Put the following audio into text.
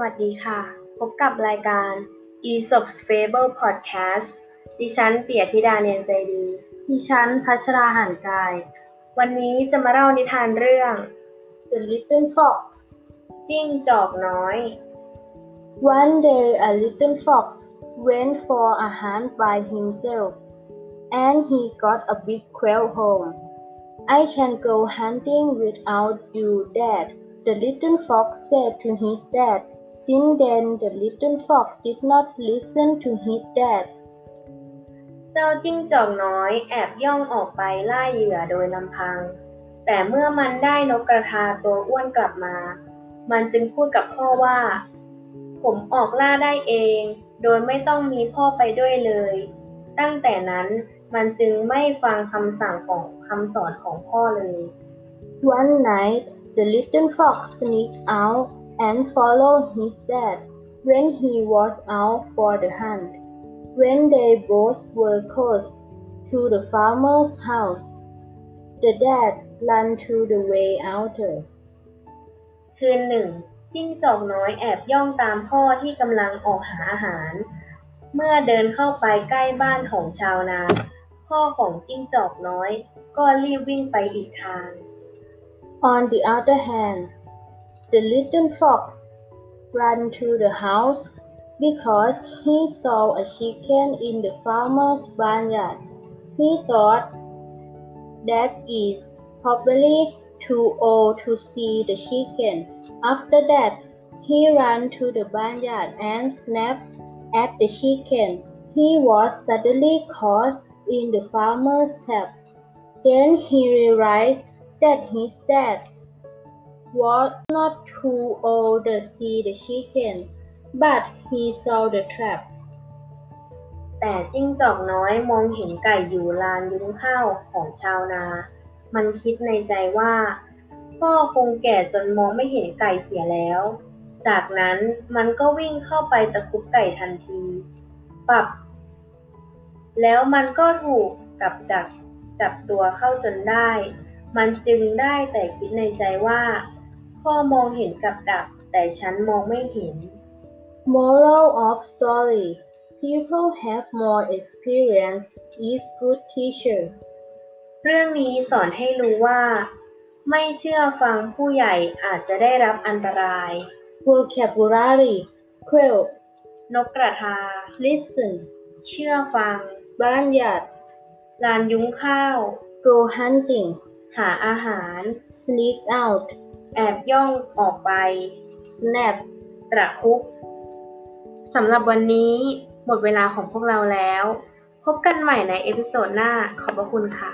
วัสดีค่ะ พบกับรายการ ESOP's Fable Podcast ดิฉันเปียธิดาเนียนใจดี ดิฉันพัชราหันกาย วันนี้จะมาเล่านิทานเรื่อง The Little Fox จิ้งจอกน้อย One day a little fox went for a hunt by himself, and he got a big quail home. I can go hunting without you, Dad, the little fox said to his dad. Since then, the little fox did not listen to his dad. เจ้าจิ้งจอกน้อยแอบย่องออกไปล่าเหยื่อโดยลำพัง แต่เมื่อมันได้นกกระทาตัวอ้วนกลับมา มันจึงพูดกับพ่อว่า ผมออกล่าได้เอง โดยไม่ต้องมีพ่อไปด้วยเลย ตั้งแต่นั้นมันจึงไม่ฟังคำสั่งของคำสอนของพ่อเลย One night, the little fox sneaked out and followed his dad when he was out for the hunt. When they both were close to the farmer's house, the dad ran to the way outer. คืนหนึ่งจิ้งจอกน้อยแอบย่องตามพ่อที่กำลังออกหาอาหาร เมื่อเดินเข้าไปใกล้บ้านของชาวนา พ่อของจิ้งจอกน้อยก็รีบวิ่งไปอีกทาง On the other hand, the little fox ran to the house because he saw a chicken in the farmer's barnyard. He thought that is probably too old to see the chicken. After that, he ran to the barnyard and snapped at the chicken. He was suddenly caught in the farmer's trap. Then he realized that his dad was not too old to see the chicken, but he saw the trap. แต่จิ้งจอกน้อยมองเห็นไก่อยู่ลานยุ้งข้าวของชาวนา มันคิดในใจว่า พ่อคงแก่จนมองไม่เห็นไก่เสียแล้ว จากนั้นมันก็วิ่งเข้าไปตะคุบไก่ทันทีปรับ แล้วมันก็ถูกกับดักจับตัวเข้าจนได้ มันจึงได้แต่คิดในใจว่า พ่อมองเห็นกับดัก แต่ฉันมองไม่เห็น Moral of story People have more experience is good teacher. เรื่องนี้สอนให้รู้ว่า ไม่เชื่อฟังผู้ใหญ่อาจจะได้รับอันตราย Vocabulary Quail นกกระทา Listen เชื่อฟัง Barnyard ลานยุ้งข้าว Go hunting หาอาหาร Sneak out แอบย่องออกไป Snap ตะครุบสำหรับวันนี้หมดเวลาของพวกเราแล้ว พบกันใหม่ใน episode หน้าขอบพระคุณค่ะ